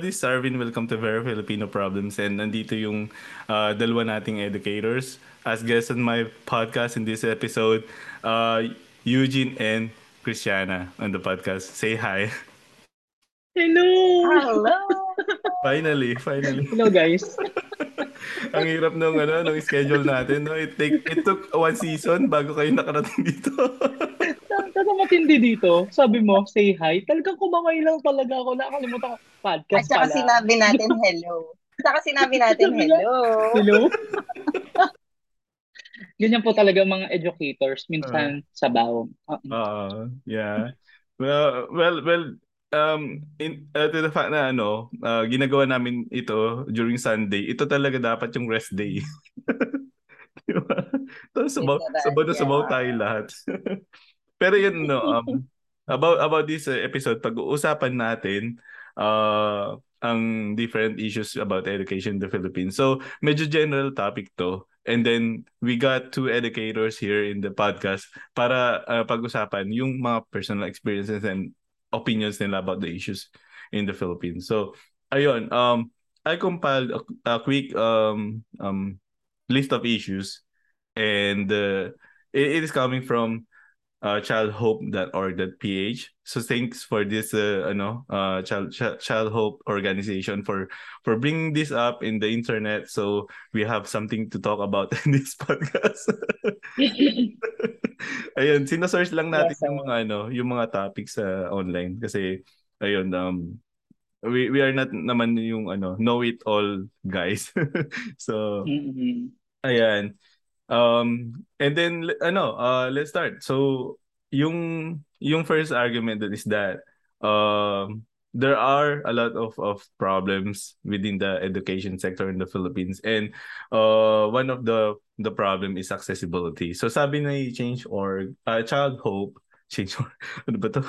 this is Arvin. Welcome to Very Filipino Problems. And nandito yung uh, dalawa nating educators. As guests on my podcast in this episode, uh, Eugene and Christiana on the podcast. Say hi. Hello! Hello! finally, finally. Hello guys. Ang hirap nung ano, nung schedule natin, no? It take it took one season bago kayo nakarating dito. Talaga matindi dito. Sabi mo, say hi. Talagang kumamay lang talaga ako. Nakakalimutan ko. Podcast At saka pala. sinabi natin hello. At saka sinabi natin hello. Hello? Ganyan po talaga mga educators. Minsan sa baon. Uh, Uh, yeah. Well, well, well, um, in, uh, to the fact na ano, uh, ginagawa namin ito during Sunday, ito talaga dapat yung rest day. Di ba? Tapos sabaw, sabaw na sabaw tayo lahat. Pero yun, no, um, about, about this uh, episode, pag-uusapan natin, uh, ang different issues about education in the Philippines. So, medyo general topic to. And then, we got two educators here in the podcast para uh, pag-usapan yung mga personal experiences and opinions nila about the issues in the Philippines. So, ayun, um, I compiled a, a quick um, um, list of issues and uh, it, it is coming from uh, childhope.org.ph. So thanks for this uh, ano uh, child, child child hope organization for for bringing this up in the internet so we have something to talk about in this podcast. ayun, sinasearch lang natin Yes, yung mga ano, yung mga topics sa online kasi ayun um we we are not naman yung ano know it all guys. so Mhm. Ayan. Um, and then ano, uh, let's start. So, yung yung first argument dun is that um there are a lot of of problems within the education sector in the Philippines and uh one of the the problem is accessibility. So sabi ni Change or uh, Child Hope, Change or ano ba to?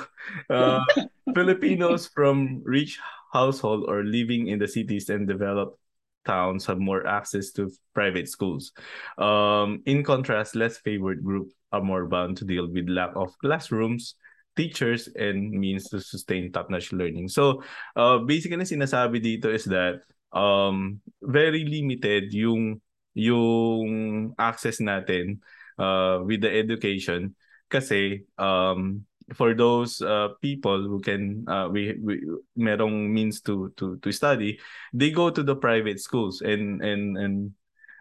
Uh, Filipinos from rich household or living in the cities and developed towns have more access to private schools. Um, in contrast, less favored group are more bound to deal with lack of classrooms, teachers, and means to sustain top-notch learning. So, uh, basically, sinasabi dito is that um, very limited yung yung access natin uh, with the education kasi um, for those uh, people who can uh, we, we merong means to to to study they go to the private schools and and and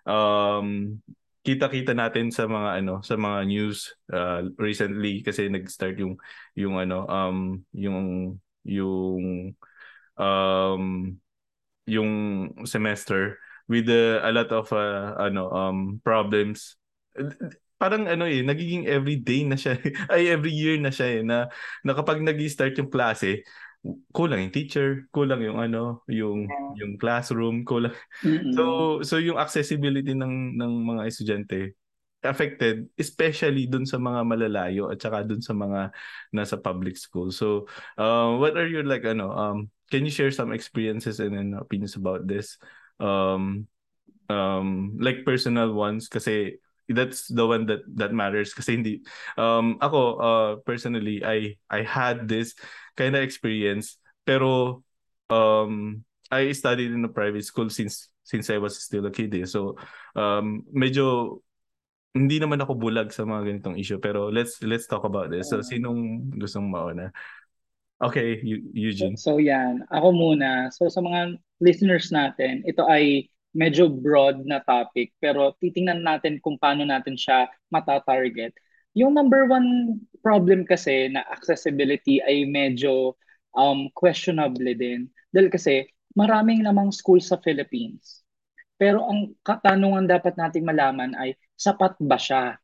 um kita-kita natin sa mga ano sa mga news uh, recently kasi nag-start yung yung ano um yung yung um yung semester with uh, a lot of uh, ano um problems parang ano eh nagiging everyday na siya ay every year na siya eh na, na kapag nag-start yung klase kulang yung teacher kulang yung ano yung yung classroom kulang Mhm. So so yung accessibility ng ng mga estudyante affected especially dun sa mga malalayo at saka dun sa mga nasa public school. So uh, what are your like ano um can you share some experiences and, and opinions about this? Um um like personal ones kasi that's the one that that matters kasi hindi um ako uh personally I I had this kind of experience pero um I studied in a private school since since I was still a kid eh. So um medyo hindi naman ako bulag sa mga ganitong issue pero let's let's talk about this. So sinong gustong mauna? Okay, Eu- Eugene. So yan, ako muna. So sa mga listeners natin, ito ay medyo broad na topic pero titingnan natin kung paano natin siya mata-target. Yung number one problem kasi na accessibility ay medyo um, questionable din. Dahil kasi maraming namang school sa Philippines. Pero ang katanungan dapat nating malaman ay sapat ba siya?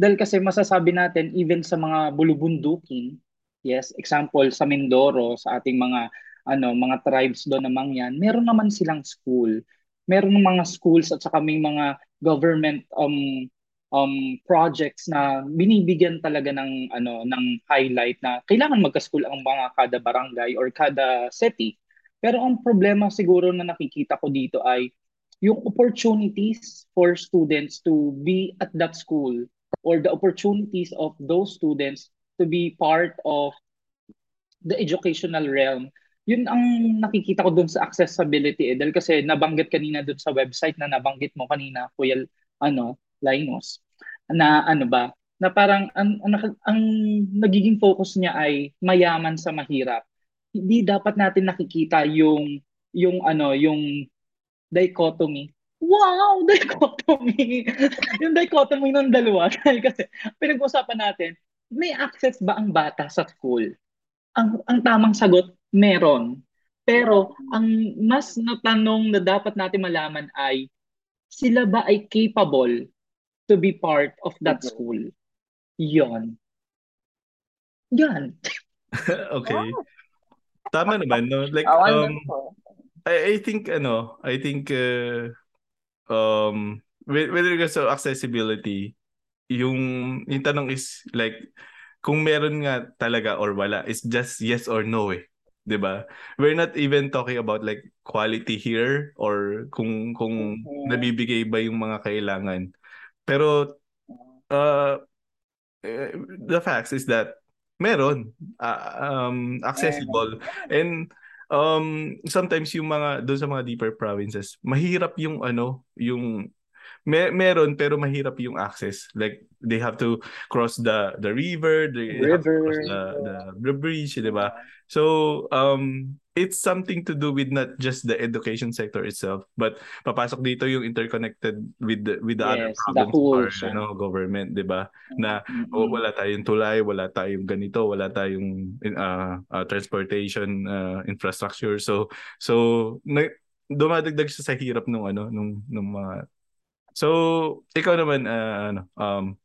Dahil kasi masasabi natin even sa mga bulubundukin, yes, example sa Mindoro, sa ating mga ano, mga tribes doon namang yan, meron naman silang school. Meron mga schools at saka may mga government um um projects na binibigyan talaga ng ano ng highlight na kailangan magka-school ang mga kada barangay or kada city. Pero ang problema siguro na nakikita ko dito ay yung opportunities for students to be at that school or the opportunities of those students to be part of the educational realm yun ang nakikita ko dun sa accessibility eh. Dahil kasi nabanggit kanina dun sa website na nabanggit mo kanina, Kuya ano, Linus, na ano ba, na parang ang, ang, ang nagiging focus niya ay mayaman sa mahirap. Hindi dapat natin nakikita yung yung ano, yung dichotomy. Wow, dichotomy. yung dichotomy ng dalawa. kasi pinag-usapan natin, may access ba ang bata sa school? Ang ang tamang sagot, meron. Pero ang mas natanong na dapat natin malaman ay sila ba ay capable to be part of that school? Yon. Yan. okay. Tama naman, no? Like, Oh, um. I, I think, ano, I think, uh, um, with, with regards to accessibility, yung, yung tanong is, like, kung meron nga talaga or wala, it's just yes or no eh. 'Di ba? We're not even talking about like quality here or kung kung Mhm. nabibigay ba yung mga kailangan. Pero uh the facts is that meron uh, um accessible and um sometimes yung mga doon sa mga deeper provinces mahirap yung ano yung may, meron pero mahirap yung access like they have to cross the the river they have to cross River. the, the the bridge di ba So, um, it's something to do with not just the education sector itself, but papasok dito yung interconnected with the, with the other Yes, the whole or siya. ano, government, 'di ba? Na Mm-mm. oh, wala tayong tulay, wala tayong ganito, wala tayong uh, uh, transportation uh, infrastructure. So, so na, dumadagdag siya sa hirap nung ano, nung nung mga So, ikaw naman uh, ano, um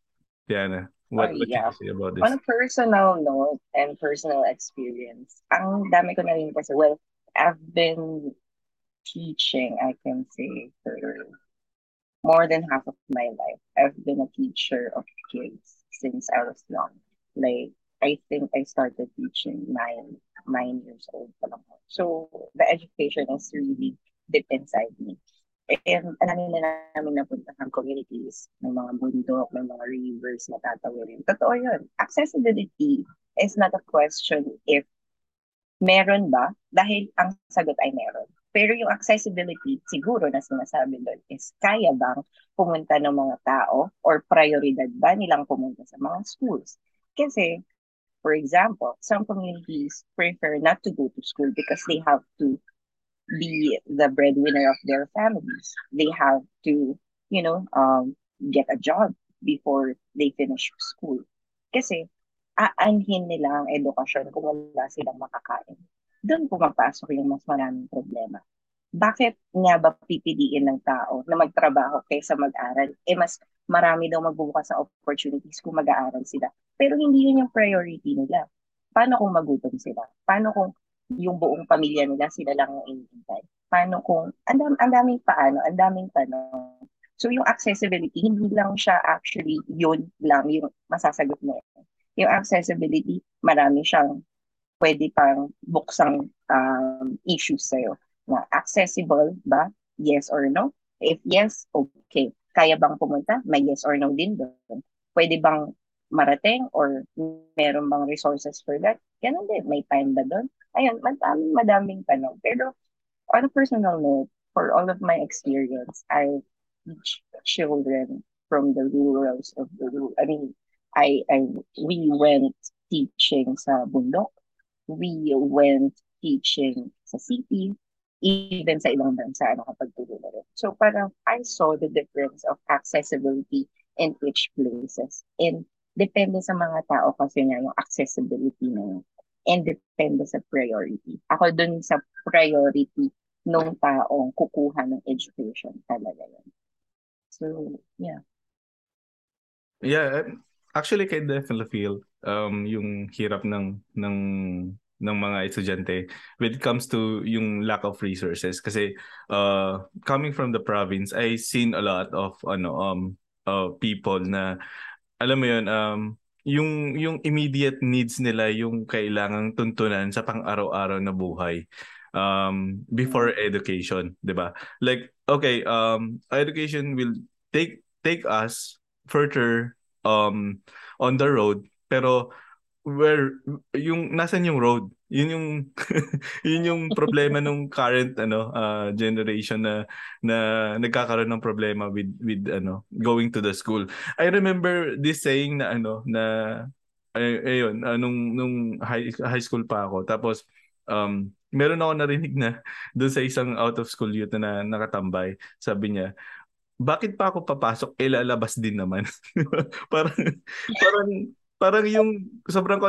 Diana, what, Oh, what yeah. can you say about this? On a personal note and personal experience, ang dami ko na rin kasi, well, I've been teaching, I can say, for more than half of my life. I've been a teacher of kids since I was young. Like, I think I started teaching nine, nine years old So, the education is really deep inside me. Ang dami na namin napuntahan communities, may mga bundok, may mga rivers na tatawirin. Totoo yun. Accessibility is not a question if meron ba, dahil ang sagot ay meron. Pero yung accessibility, siguro na sinasabi doon is kaya bang pumunta ng mga tao or prioridad ba nilang pumunta sa mga schools? Kasi, for example, some communities prefer not to go to school because they have to be the breadwinner of their families. They have to, you know, um, get a job before they finish school. Kasi, aanhin nila ang edukasyon kung wala silang makakain. Doon pumapasok yung mas maraming problema. Bakit nga ba pipiliin ng tao na magtrabaho kaysa mag-aral? Eh, mas marami daw magbubukas sa opportunities kung mag-aaral sila. Pero hindi yun yung priority nila. Paano kung magutom sila? Paano kung yung buong pamilya nila, sila lang ang inintay. Paano kung, ang, dam, ang daming paano, ang daming tanong. So yung accessibility, hindi lang siya actually yun lang yung masasagot mo. Yung accessibility, marami siyang pwede pang buksang um, issues sa'yo. Na accessible ba? Yes or no? If yes, okay. Kaya bang pumunta? May yes or no din doon. Pwede bang marating or meron bang resources for that? Ganun din. May time ba doon? Ayun, madaming madaming tanong. Pero on a personal note, for all of my experience, I teach children from the rurals of the rural. I mean, I, I we went teaching sa bundok. We went teaching sa city. Even sa ibang bansa, nakapagturo na rin. So parang I saw the difference of accessibility in each places. And depende sa mga tao kasi nga yung accessibility na yun and depende sa priority. Ako dun sa priority nung taong kukuha ng education talaga yun. So, yeah. Yeah, actually I definitely feel um yung hirap ng ng ng mga estudyante when it comes to yung lack of resources kasi uh coming from the province I seen a lot of ano um uh, people na alam mo yun um yung yung immediate needs nila yung kailangang tuntunan sa pang-araw-araw na buhay um before education 'di ba? Like okay um education will take take us further um on the road pero where yung nasan yung road Yun yung yun yung problema nung current ano uh, generation na na nagkakaroon ng problema with with ano going to the school. I remember this saying na ano na ay, ayun uh, nung nung high, high school pa ako. Tapos um meron ako narinig na doon sa isang out of school youth na nakatambay. Sabi niya, bakit pa ako papasok? Eh, lalabas din naman. parang, parang, parang yung sobrang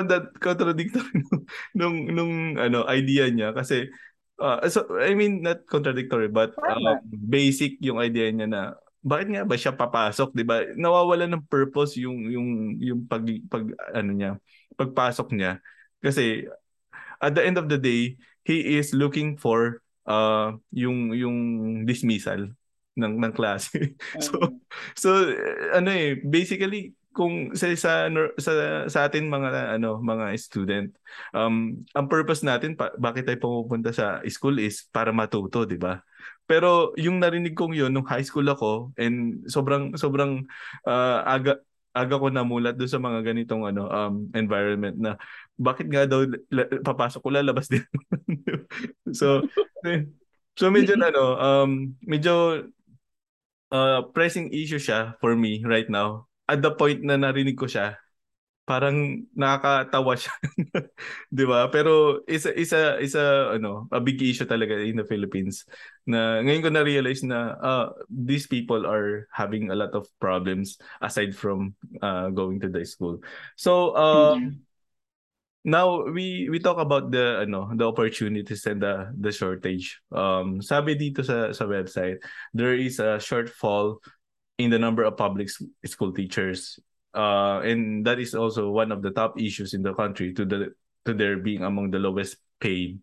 contradictory nung, nung, nung ano, idea niya. Kasi, uh, so, I mean, not contradictory, but uh, basic yung idea niya na bakit nga ba siya papasok, 'di ba? Nawawala ng purpose yung yung yung pag pag ano niya, pagpasok niya. Kasi at the end of the day, he is looking for uh yung yung dismissal ng ng klase. so so ano eh basically kung sa sa sa, sa atin mga ano mga student um ang purpose natin pa, bakit tayo pumupunta sa school is para matuto di ba? Pero yung narinig kong yun nung high school ako and sobrang sobrang uh, aga aga ko namulat doon sa mga ganitong ano um environment na bakit nga daw papasok ko lalabas din so so medyo ano um medyo uh, pressing issue siya for me right now. At the point na narinig ko siya, parang nakakatawa siya. 'Di ba? Pero isa isa isa ano, a big issue talaga in the Philippines na ngayon ko na realize na uh, these people are having a lot of problems aside from uh, going to the school. So um now we we talk about the ano the opportunities and the the shortage um sabi dito sa sa website there is a shortfall in the number of public school teachers uh and that is also one of the top issues in the country to the to their being among the lowest paid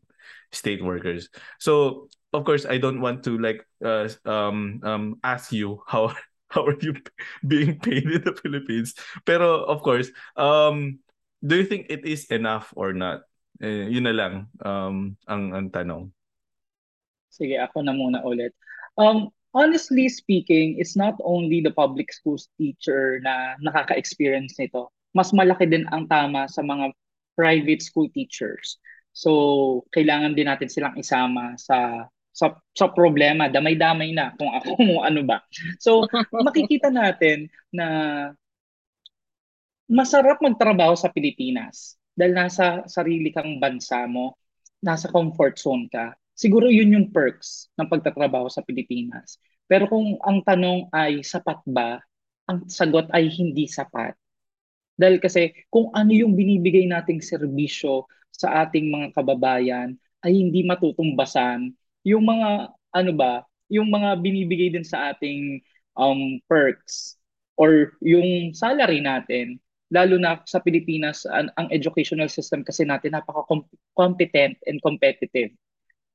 state workers so of course i don't want to like uh, um um ask you how how are you being paid in the philippines pero of course um do you think it is enough or not? Eh, yun na lang um, ang, ang tanong. Sige, ako na muna ulit. Um, honestly speaking, it's not only the public schools teacher na nakaka-experience nito. Mas malaki din ang tama sa mga private school teachers. So, kailangan din natin silang isama sa sa sa problema, damay-damay na kung ako mo ano ba. So, makikita natin na masarap magtrabaho sa Pilipinas dahil nasa sarili kang bansa mo, nasa comfort zone ka. Siguro yun yung perks ng pagtatrabaho sa Pilipinas. Pero kung ang tanong ay sapat ba, ang sagot ay hindi sapat. Dahil kasi kung ano yung binibigay nating serbisyo sa ating mga kababayan ay hindi matutumbasan yung mga ano ba, yung mga binibigay din sa ating um, perks or yung salary natin lalo na sa Pilipinas, ang, ang educational system kasi natin napaka-competent and competitive.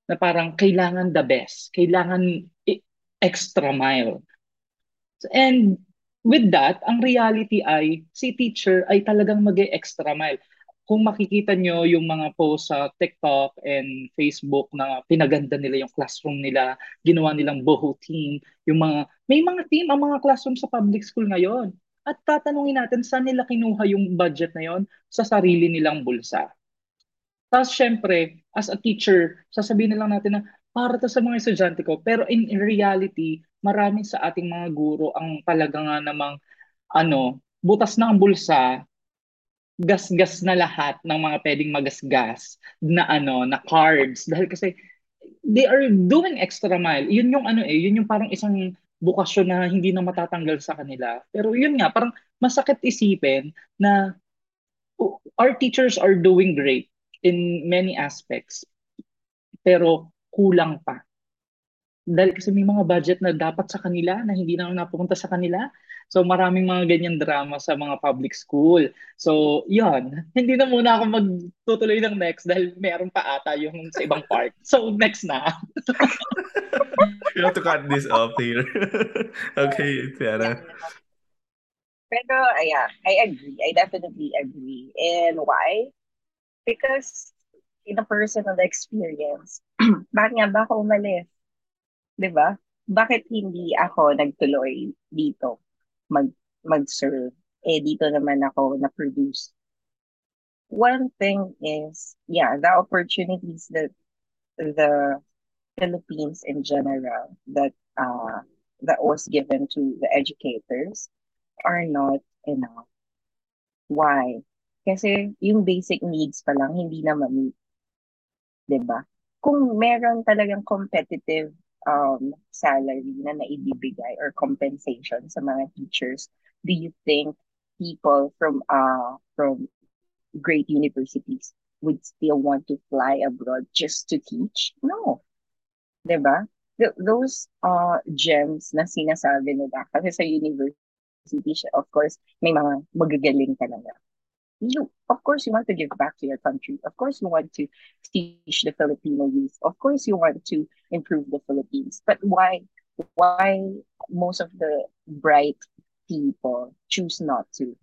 Na parang kailangan the best, kailangan extra mile. And with that, ang reality ay si teacher ay talagang mag extra mile. Kung makikita nyo yung mga post sa TikTok and Facebook na pinaganda nila yung classroom nila, ginawa nilang boho team, yung mga, may mga team ang mga classroom sa public school ngayon at tatanungin natin saan nila kinuha yung budget na yon sa sarili nilang bulsa. Tapos syempre, as a teacher, sasabihin na lang natin na para to sa mga estudyante ko. Pero in, reality, marami sa ating mga guro ang talaga nga namang ano, butas ang bulsa, gas-gas na lahat ng mga pwedeng magasgas na ano, na cards. Dahil kasi they are doing extra mile. Yun yung ano eh, yun yung parang isang bukasyon na hindi na matatanggal sa kanila. Pero yun nga, parang masakit isipin na our teachers are doing great in many aspects. Pero kulang pa. Dahil kasi may mga budget na dapat sa kanila na hindi na napupunta sa kanila. So maraming mga ganyan drama sa mga public school. So yun, hindi na muna ako magtutuloy ng next dahil meron pa ata yung sa ibang part. So next na. you have to cut this off here. okay, Tiana. Pero yeah, I agree. I definitely agree. And why? Because in a personal experience, bakit nga ba ako umalis? 'Di ba? Bakit hindi ako nagtuloy dito? mag mag-serve. Eh dito naman ako na-produce. one thing is, yeah, the opportunities that the Philippines in general that uh that was given to the educators are not enough. Why? Kasi yung basic needs pa lang hindi na ma-meet. ba? Kung meron talagang competitive um salary na naibibigay or compensation sa mga teachers, do you think people from uh from great universities would still want to fly abroad just to teach? No. 'Di ba? Th- those uh gems na sinasabi nila kasi sa university of course, may mga magagaling talaga. You, of course, you want to give back to your country. Of course, you want to teach the Filipino youth. Of course, you want to improve the Philippines. But why, why most of the bright people choose not to?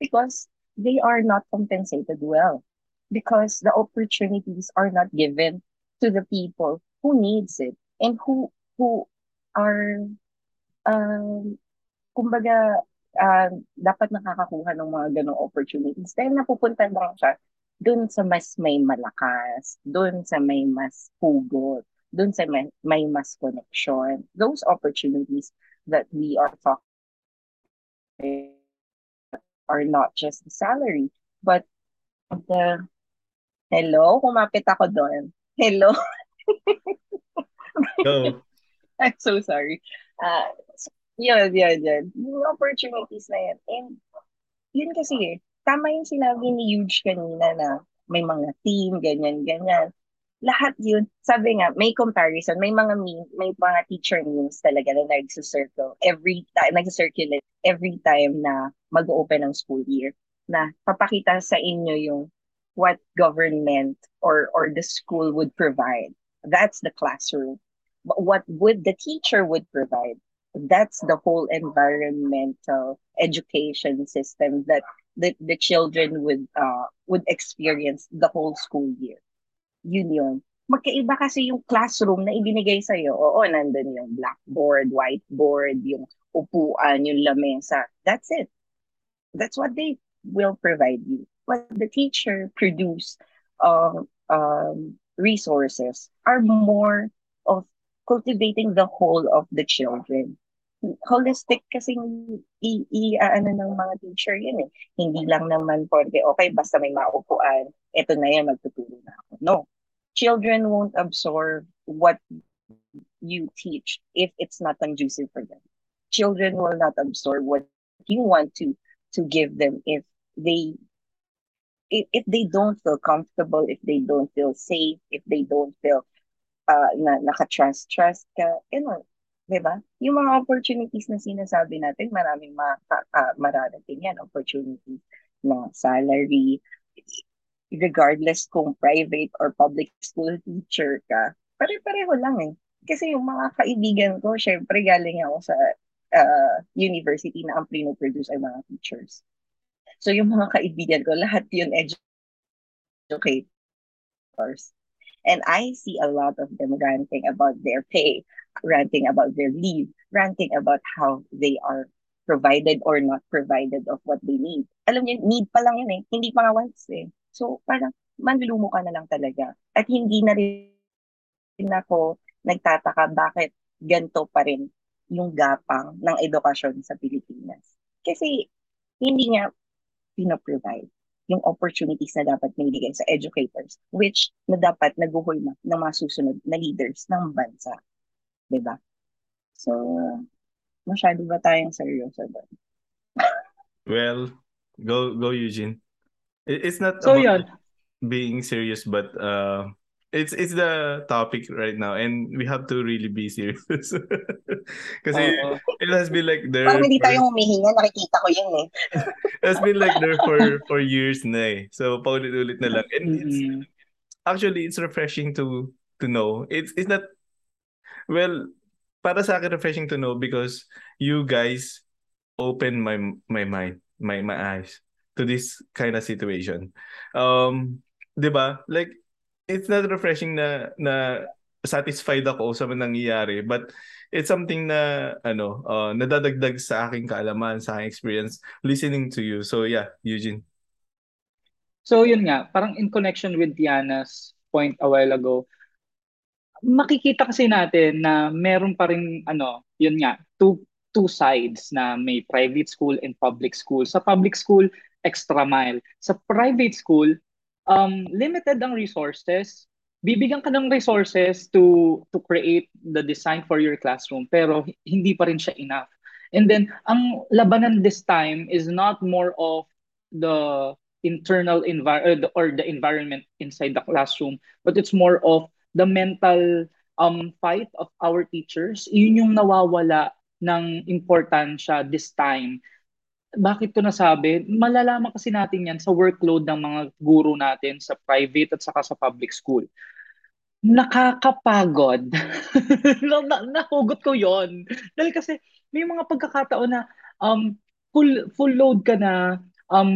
Because they are not compensated well. Because the opportunities are not given to the people who needs it and who who are um kumbaga uh, dapat nakakakuha ng mga ganong opportunities dahil napupunta lang siya dun sa mas may malakas, dun sa may mas hugot, dun sa may, may mas connection. Those opportunities that we are talking are not just the salary, but the Hello, kumapit ako doon. Hello. Go. I'm so sorry. Uh, yun, yun, yun. Yung opportunities na yan. And yun kasi eh, tama yung sinabi ni Huge kanina na may mga team, ganyan, ganyan. Lahat yun, sabi nga, may comparison, may mga meme, may mga teacher memes talaga na nagsa-circle every time, nagsa-circulate every time na mag-open ang school year na papakita sa inyo yung what government or or the school would provide. That's the classroom. But what would the teacher would provide? That's the whole environmental education system that the, the children would uh would experience the whole school year. Yun yun. Magkaiba kasi yung classroom na ibinigay sa'yo. Oo, nandun yung blackboard, whiteboard, yung upuan, yung lamesa. That's it. That's what they will provide you. What the teacher produce uh, um, resources are more of cultivating the whole of the children. Holistic kasi i, i ano ng mga teacher yan eh. Hindi lang naman porque okay basta may maupuan, eto na yan magtuturo na ako. No. Children won't absorb what you teach if it's not conducive for them. Children will not absorb what you want to to give them if they if, if they don't feel comfortable, if they don't feel safe, if they don't feel uh, na naka-trust, trust ka, ano, di ba? Yung mga opportunities na sinasabi natin, maraming ma uh, yan, opportunities na salary, regardless kung private or public school teacher ka, pare-pareho lang eh. Kasi yung mga kaibigan ko, syempre galing ako sa uh, university na ang produce ay mga teachers. So yung mga kaibigan ko, lahat yun educators. And I see a lot of them ranting about their pay, ranting about their leave, ranting about how they are provided or not provided of what they need. Alam niyo, need pa lang yun eh. Hindi pa nga once eh. So parang manlulumo ka na lang talaga. At hindi na rin ako nagtataka bakit ganito pa rin yung gapang ng edukasyon sa Pilipinas. Kasi hindi nga pinoprovide yung opportunities na dapat binibigay sa educators, which na dapat naguhulma ng mga susunod na leaders ng bansa. ba? Diba? So, masyado ba tayong seryoso doon? well, go go Eugene. It's not so, about yun. being serious, but uh, it's it's the topic right now and we have to really be serious. Kasi uh, it has been like there parang hindi tayo humihinga nakikita ko yun eh. It has been like there for for years na eh. So paulit-ulit na lang. And it's mm-hmm. actually it's refreshing to to know. It's it's not well para sa akin refreshing to know because you guys open my my mind my my eyes to this kind of situation. Um 'di ba? Like it's not refreshing na na satisfied ako sa nangyayari but it's something na ano uh, nadadagdag sa aking kaalaman sa aking experience listening to you so yeah Eugene So yun nga, parang in connection with Tiana's point a while ago, makikita kasi natin na meron pa rin ano, yun nga, two two sides na may private school and public school. Sa public school, extra mile. Sa private school, um, limited ang resources. Bibigyan ka ng resources to to create the design for your classroom pero hindi pa rin siya enough. And then ang labanan this time is not more of the internal environment or the environment inside the classroom but it's more of the mental um fight of our teachers, yun yung nawawala ng importansya this time. Bakit ko nasabi? Malalaman kasi natin yan sa workload ng mga guro natin sa private at saka sa public school. Nakakapagod. Nahugot ko yon Dahil kasi may mga pagkakataon na um, full, full load ka na, um,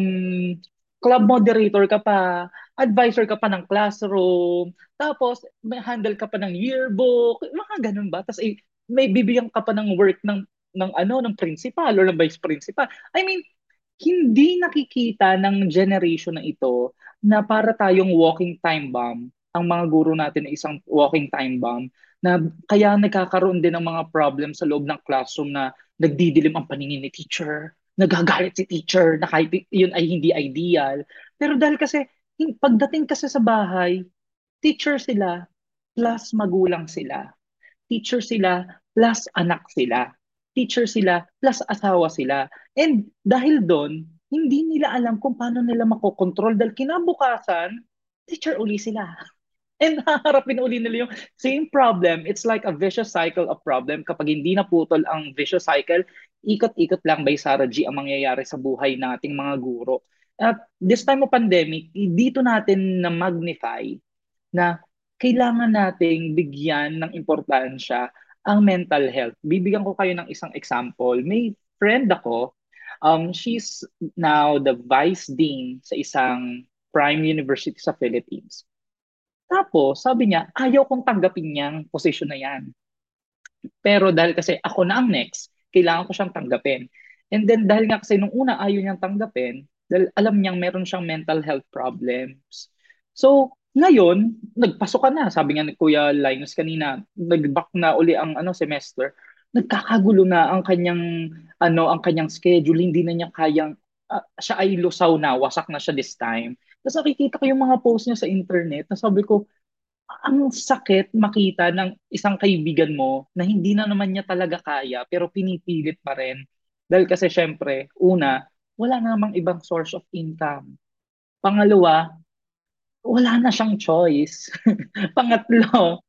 club moderator ka pa, advisor ka pa ng classroom, tapos may handle ka pa ng yearbook, mga ganun ba? Tapos eh, may bibigyan ka pa ng work ng ng ano ng principal or ng vice principal. I mean, hindi nakikita ng generation na ito na para tayong walking time bomb ang mga guro natin na isang walking time bomb na kaya nagkakaroon din ng mga problem sa loob ng classroom na nagdidilim ang paningin ni teacher, nagagalit si teacher na kahit yun ay hindi ideal. Pero dahil kasi pagdating kasi sa bahay, teacher sila plus magulang sila. Teacher sila plus anak sila. Teacher sila plus asawa sila. And dahil doon, hindi nila alam kung paano nila makokontrol dahil kinabukasan, teacher uli sila. And haharapin uli nila yung same problem. It's like a vicious cycle of problem. Kapag hindi naputol ang vicious cycle, ikot-ikot lang by Sarah G ang mangyayari sa buhay nating mga guro. At this time of pandemic, dito natin na magnify na kailangan nating bigyan ng importansya ang mental health. Bibigyan ko kayo ng isang example. May friend ako, um, she's now the vice dean sa isang prime university sa Philippines. Tapos, sabi niya, ayaw kong tanggapin niyang posisyon na yan. Pero dahil kasi ako na ang next, kailangan ko siyang tanggapin. And then dahil nga kasi nung una ayaw niyang tanggapin, dahil alam niyang meron siyang mental health problems. So, ngayon, nagpasok ka na. Sabi nga ni Kuya Linus kanina, nag-back na uli ang ano semester. Nagkakagulo na ang kanyang ano, ang kanyang schedule, hindi na niya kayang uh, siya ay lusaw na, wasak na siya this time. Tapos nakikita ko yung mga post niya sa internet, na sabi ko, ang sakit makita ng isang kaibigan mo na hindi na naman niya talaga kaya pero pinipilit pa rin. Dahil kasi syempre, una, wala namang ibang source of income. Pangalawa, wala na siyang choice. Pangatlo,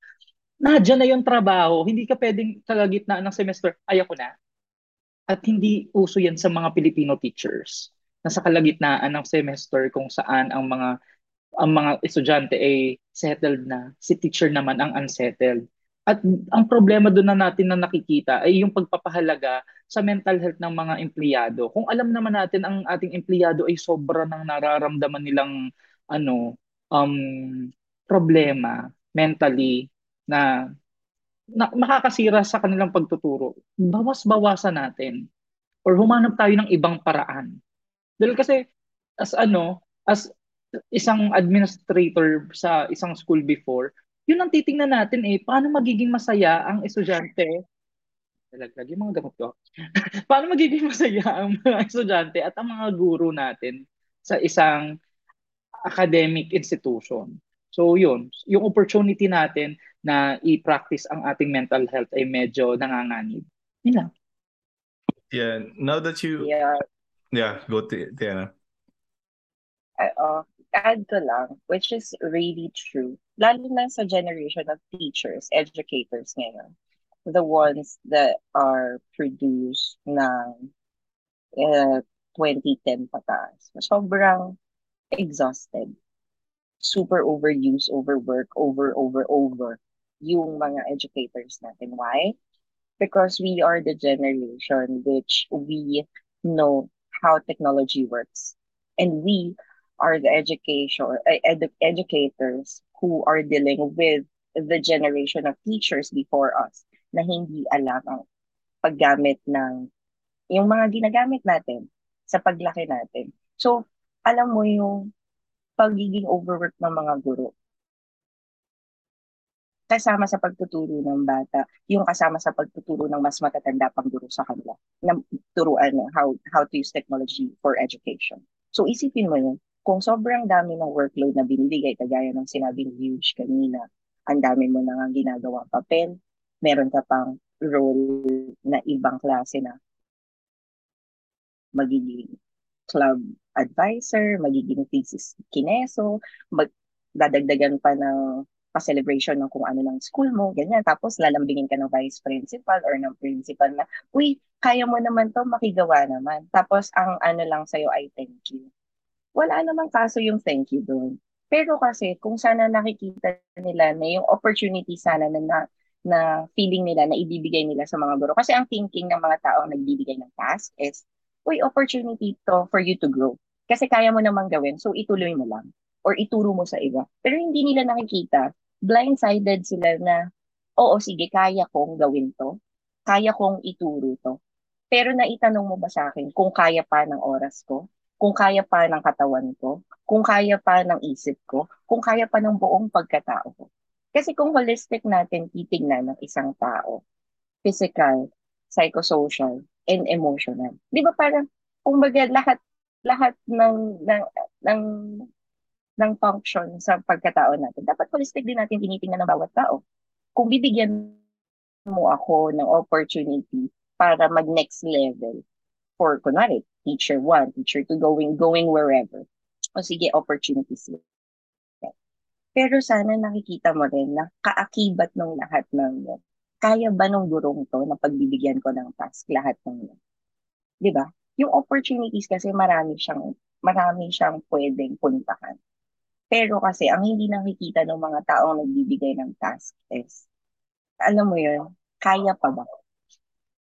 nadyan na yung trabaho. Hindi ka pwedeng kalagitnaan ng semester, ayoko na. At hindi uso yan sa mga Filipino teachers. Nasa kalagitnaan ng semester kung saan ang mga ang mga estudyante ay settled na, si teacher naman ang unsettled. At ang problema doon na natin na nakikita ay yung pagpapahalaga sa mental health ng mga empleyado. Kung alam naman natin ang ating empleyado ay sobra ng nararamdaman nilang ano um problema mentally na, na makakasira sa kanilang pagtuturo. Bawas-bawasan natin or humanap tayo ng ibang paraan. Dahil kasi as ano, as isang administrator sa isang school before, yun ang titingnan natin eh, paano magiging masaya ang estudyante Nalaglag yung mga gamot ko. Paano magiging masaya ang mga estudyante at ang mga guro natin sa isang academic institution? So yun, yung opportunity natin na i-practice ang ating mental health ay medyo nanganganib. Yun lang. Yeah, now that you... Yeah. Yeah, go to Tiana. Uh, uh, add ko lang, which is really true. Lalo na sa generation of teachers, educators ngayon the ones that are produced ng uh, 2010 pataas. Sobrang exhausted. Super overuse, overwork, over, over, over yung mga educators natin. Why? Because we are the generation which we know how technology works. And we are the education uh, edu- educators who are dealing with the generation of teachers before us na hindi alam ang paggamit ng yung mga ginagamit natin sa paglaki natin. So, alam mo yung pagiging overwork ng mga guro? Kasama sa pagtuturo ng bata, yung kasama sa pagtuturo ng mas matatanda pang guro sa kanila, na turuan how, how to use technology for education. So isipin mo yun, kung sobrang dami ng workload na binibigay, kagaya ng sinabi ni Huge kanina, ang dami mo nang ginagawang papel, meron ka pang role na ibang klase na magiging club advisor, magiging thesis kineso, mag, dadagdagan pa ng pa-celebration ng kung ano ng school mo, ganyan. Tapos lalambingin ka ng vice principal or ng principal na, uy, kaya mo naman to, makigawa naman. Tapos ang ano lang sa'yo ay thank you. Wala namang kaso yung thank you doon. Pero kasi kung sana nakikita nila na yung opportunity sana na, na na feeling nila na ibibigay nila sa mga guro. Kasi ang thinking ng mga taong nagbibigay ng task is, uy, opportunity to for you to grow. Kasi kaya mo namang gawin, so ituloy mo lang or ituro mo sa iba. Pero hindi nila nakikita blindsided sila na, oo, sige, kaya kong gawin to. Kaya kong ituro to. Pero naitanong mo ba sa akin kung kaya pa ng oras ko? Kung kaya pa ng katawan ko? Kung kaya pa ng isip ko? Kung kaya pa ng buong pagkatao ko? Kasi kung holistic natin titingnan ng isang tao, physical, psychosocial, and emotional. Di ba parang, kumbaga lahat lahat ng ng ng ng function sa pagkatao natin. Dapat holistic din natin tinitingnan ng bawat tao. Kung bibigyan mo ako ng opportunity para mag next level for kunwari teacher 1, teacher 2 going going wherever. O sige, opportunities. Pero sana nakikita mo rin na kaakibat ng lahat ng. Kaya ba nung gurong to na pagbibigyan ko ng task lahat ng yun? 'Di ba? Yung opportunities kasi marami siyang marami siyang pwedeng puntahan. Pero kasi, ang hindi nakikita ng mga taong nagbibigay ng task is, alam mo yun, kaya pa ba?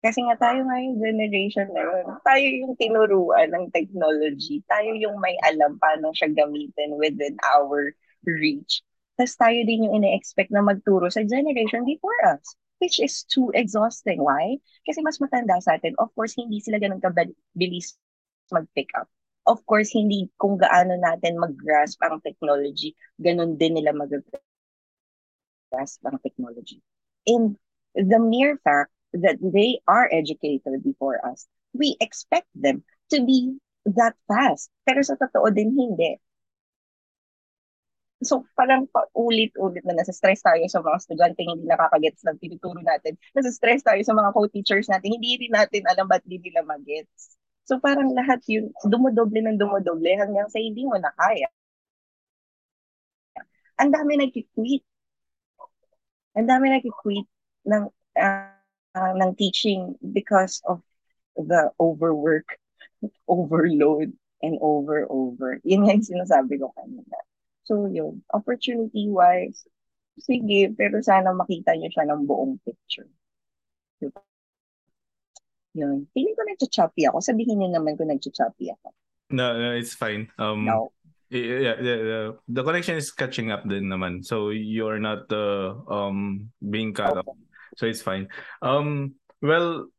Kasi nga tayo nga yung generation na yun, tayo yung tinuruan ng technology, tayo yung may alam paano siya gamitin within our reach. Tapos tayo din yung ine-expect na magturo sa generation before us, which is too exhausting. Why? Kasi mas matanda sa atin. Of course, hindi sila ganun kabilis mag-pick up of course, hindi kung gaano natin mag-grasp ang technology, ganun din nila mag-grasp ang technology. And the mere fact that they are educated before us, we expect them to be that fast. Pero sa totoo din, hindi. So, parang ulit-ulit na nasa stress tayo sa mga estudyante hindi nakakagets ng tinuturo natin. Nasa stress tayo sa mga co-teachers natin, hindi rin natin alam ba't hindi nila magets. So parang lahat yun, dumodoble ng dumodoble hanggang sa hindi mo na kaya. Ang dami nag-quit. Ang dami nag-quit ng, uh, uh, ng teaching because of the overwork, overload, and over-over. Yun nga yung sinasabi ko kanina. So yun, opportunity-wise, sige, pero sana makita niyo siya ng buong picture. Diba? Yun. Feeling ko nagcha-choppy ako. Sabihin niyo naman kung nagcha-choppy ako. No, no, it's fine. Um, no. Yeah, yeah, yeah, the connection is catching up din naman. So you're not uh, um being cut okay. off. So it's fine. Um well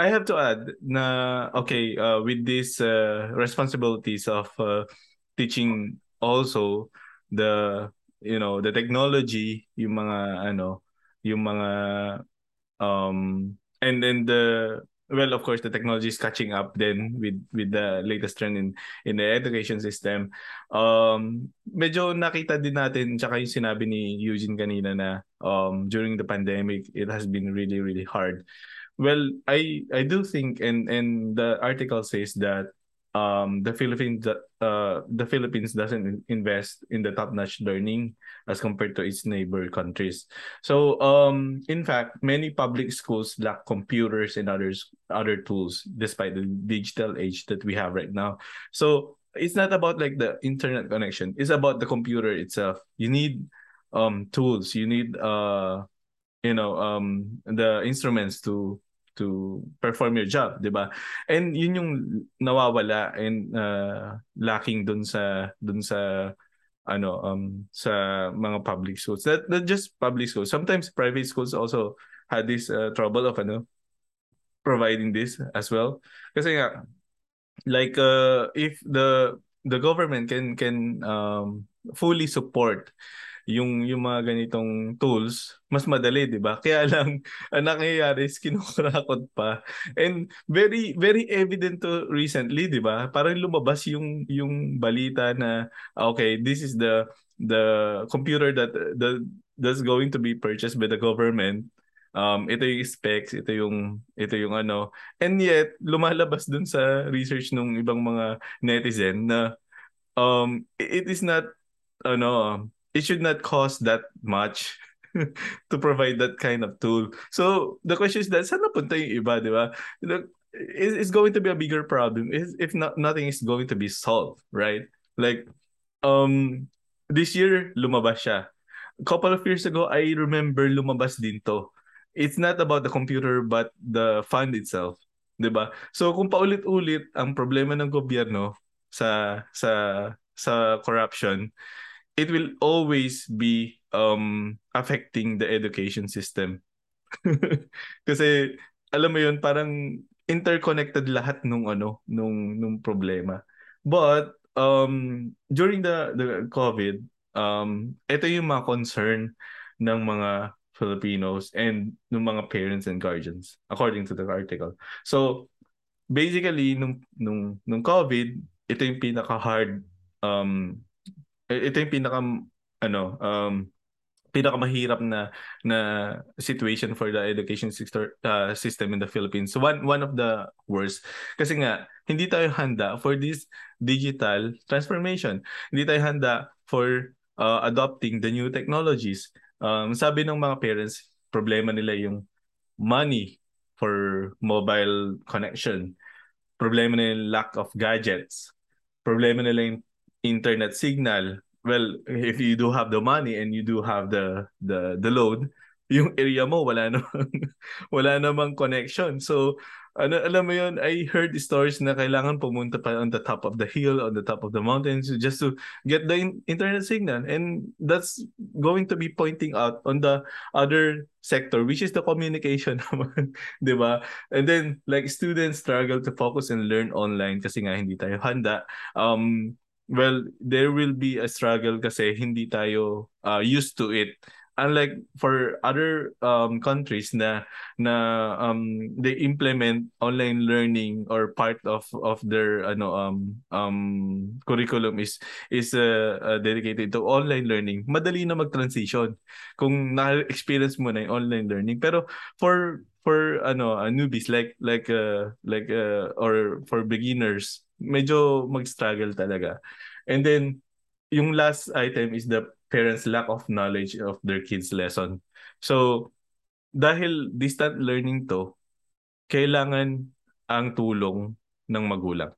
I have to add na okay, uh, with these uh, responsibilities of uh, teaching also the you know, the technology, yung mga ano, yung mga um and then the well of course the technology is catching up then with with the latest trend in in the education system. Um medyo nakita din natin tsaka yung sinabi ni Eugene kanina na um during the pandemic it has been really really hard. Well i i do think and and the article says that um, the Philippines uh, the Philippines doesn't invest in the top-notch learning as compared to its neighbor countries. So um, in fact, many public schools lack computers and others other tools despite the digital age that we have right now. So it's not about like the internet connection. It's about the computer itself. You need um tools. You need uh you know um the instruments to to perform your job, 'di ba? And yun yung nawawala and uh, lacking dun sa dun sa ano um sa mga public schools. Not, not just public schools. Sometimes private schools also had this uh, trouble of ano providing this as well. Kasi nga like uh, if the the government can can um, fully support yung yung mga ganitong tools mas madali 'di ba? Kaya lang ang nangyayari is kinukurakot pa. And very very evident to recently 'di ba? Parang lumabas yung yung balita na okay this is the the computer that the that's going to be purchased by the government. Um ito yung specs ito yung ito yung ano. And yet lumalabas dun sa research ng ibang mga netizen na um it is not ano it should not cost that much to provide that kind of tool. So the question is that saan napunta yung iba, di ba? It's going to be a bigger problem if not nothing is going to be solved, right? Like um this year lumabas siya. A couple of years ago I remember lumabas din to. It's not about the computer but the fund itself, 'di ba? So kung paulit-ulit ang problema ng gobyerno sa sa sa corruption, it will always be um affecting the education system. Kasi alam mo 'yun, parang interconnected lahat nung ano, nung nung problema. But um during the the COVID, um ito yung mga concern ng mga Filipinos and ng mga parents and guardians according to the article. So basically nung nung nung COVID, ito yung pinaka hard um ito yung pinaka ano um pinakamahirap na na situation for the education sector uh, system in the Philippines. One one of the worst kasi nga hindi tayo handa for this digital transformation. Hindi tayo handa for uh, adopting the new technologies. Um, sabi ng mga parents, problema nila yung money for mobile connection. Problema nila yung lack of gadgets. Problema nila yung internet signal, well, if you do have the money and you do have the the the load, yung area mo wala namang wala namang connection. So ano alam mo yun, I heard stories na kailangan pumunta pa on the top of the hill, on the top of the mountains just to get the in- internet signal and that's going to be pointing out on the other sector which is the communication naman, 'di ba? And then like students struggle to focus and learn online kasi nga hindi tayo handa. Um well, there will be a struggle kasi hindi tayo uh, used to it. Unlike for other um, countries na na um, they implement online learning or part of of their ano um um curriculum is is uh, uh, dedicated to online learning. Madali na mag-transition kung na-experience mo na yung online learning. Pero for for ano uh, newbies like like uh, like uh, or for beginners medyo mag-struggle talaga. And then, yung last item is the parents' lack of knowledge of their kids' lesson. So, dahil distant learning to, kailangan ang tulong ng magulang.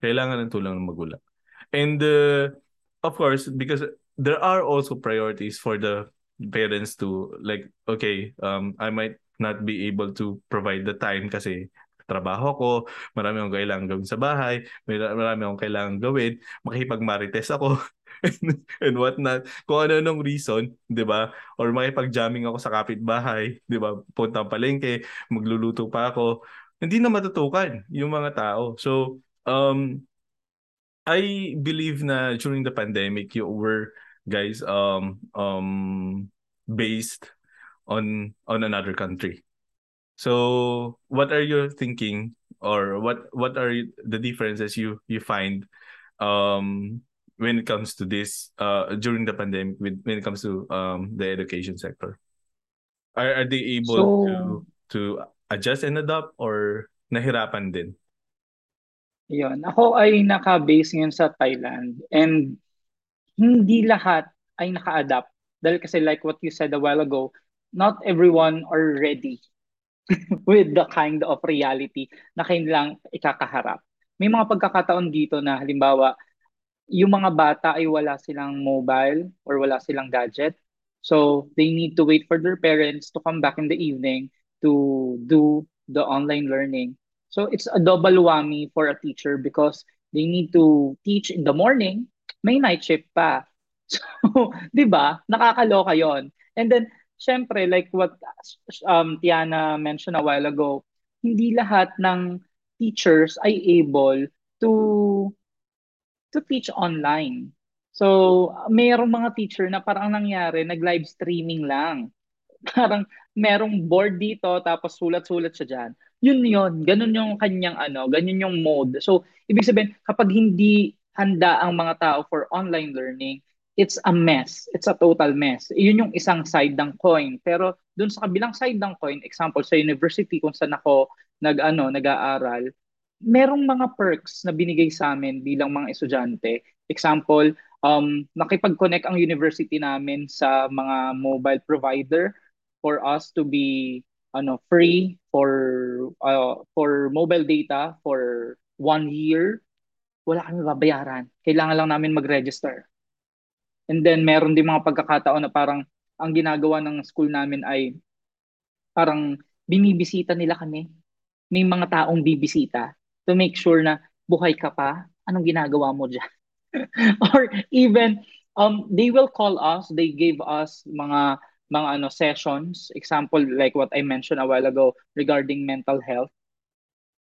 Kailangan ang tulong ng magulang. And uh, of course, because there are also priorities for the parents to like, okay, um, I might not be able to provide the time kasi trabaho ko, marami akong kailangan gawin sa bahay, marami akong kailangan gawin, makipag-marites ako, and what not. Kung ano nung reason, 'di ba? Or makipag-jamming ako sa kapitbahay, 'di ba? Punta palengke, magluluto pa ako. Hindi na matutukan yung mga tao. So, um I believe na during the pandemic you were guys um um based on on another country. So, what are you thinking, or what what are the differences you you find um, when it comes to this uh, during the pandemic? With when it comes to um, the education sector, are are they able so, to to adjust and adapt, or nahirapan din? Yon. Ako ay naka-base ngayon sa Thailand and hindi lahat ay naka-adapt. Dahil kasi like what you said a while ago, not everyone are ready with the kind of reality na kailangang ikakaharap. May mga pagkakataon dito na halimbawa, yung mga bata ay wala silang mobile or wala silang gadget. So, they need to wait for their parents to come back in the evening to do the online learning. So, it's a double whammy for a teacher because they need to teach in the morning, may night shift pa. So, 'di ba? Nakakaloka 'yon. And then syempre, like what um, Tiana mentioned a while ago, hindi lahat ng teachers ay able to to teach online. So, mayroong mga teacher na parang nangyari, nag-live streaming lang. Parang merong board dito, tapos sulat-sulat siya dyan. Yun yun, ganun yung kanyang ano, ganun yung mode. So, ibig sabihin, kapag hindi handa ang mga tao for online learning, it's a mess. It's a total mess. Yun yung isang side ng coin. Pero dun sa kabilang side ng coin, example, sa university kung saan ako nag, ano, nag-aaral, merong mga perks na binigay sa amin bilang mga estudyante. Example, um, nakipag-connect ang university namin sa mga mobile provider for us to be ano free for uh, for mobile data for one year wala kami babayaran kailangan lang namin mag-register and then meron din mga pagkakataon na parang ang ginagawa ng school namin ay parang binibisita nila kami. May mga taong bibisita to make sure na buhay ka pa. Anong ginagawa mo diyan or even um they will call us. They gave us mga mga ano sessions. Example like what I mentioned a while ago regarding mental health.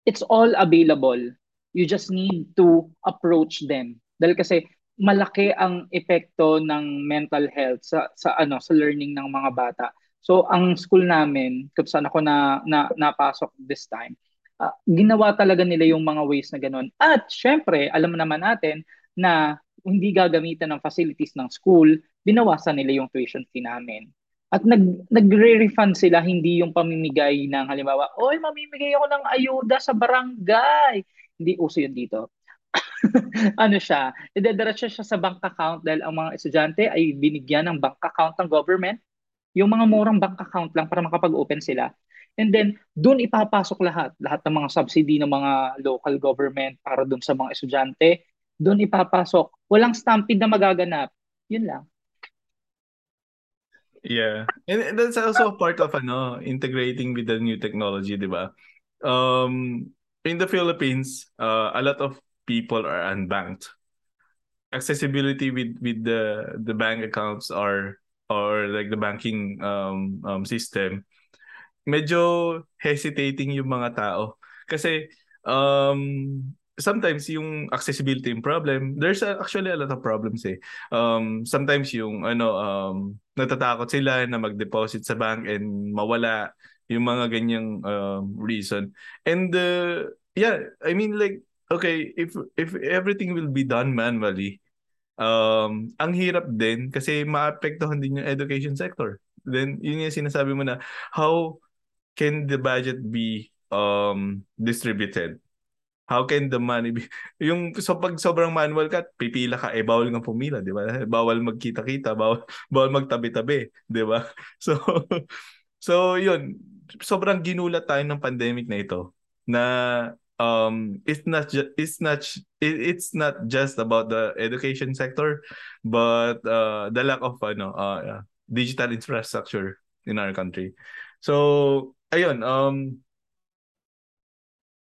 It's all available. You just need to approach them. Dahil kasi malaki ang epekto ng mental health sa sa ano sa learning ng mga bata so ang school namin kung saan ako na, na napasok this time uh, ginawa talaga nila yung mga ways na ganun at syempre alam naman natin na hindi gagamitan ng facilities ng school binawasan nila yung tuition fee namin at nag, nagre-refund sila, hindi yung pamimigay ng halimbawa, oy, mamimigay ako ng ayuda sa barangay. Hindi uso yun dito. ano siya, idediretso siya sa bank account dahil ang mga estudyante ay binigyan ng bank account ng government. Yung mga murang bank account lang para makapag-open sila. And then, doon ipapasok lahat. Lahat ng mga subsidy ng mga local government para doon sa mga estudyante. Doon ipapasok. Walang stampede na magaganap. Yun lang. Yeah. And that's also part of ano, integrating with the new technology, di ba? Um, in the Philippines, uh, a lot of people are unbanked. Accessibility with with the the bank accounts are or like the banking um, um system medyo hesitating yung mga tao kasi um sometimes yung accessibility yung problem, there's actually a lot of problems eh. Um, sometimes yung ano, um, natatakot sila na mag-deposit sa bank and mawala yung mga ganyang um, reason. And uh, yeah, I mean like, okay, if if everything will be done manually, um, ang hirap din kasi maapektuhan din yung education sector. Then, yun yung sinasabi mo na, how can the budget be um, distributed? how can the money be yung so pag sobrang manual ka pipila ka eh bawal nga pumila di ba bawal magkita-kita bawal bawal magtabi-tabi di ba so so yun sobrang ginulat tayo ng pandemic na ito na um it's not just it's not it, it's not just about the education sector but uh, the lack of ano uh, digital infrastructure in our country so ayun um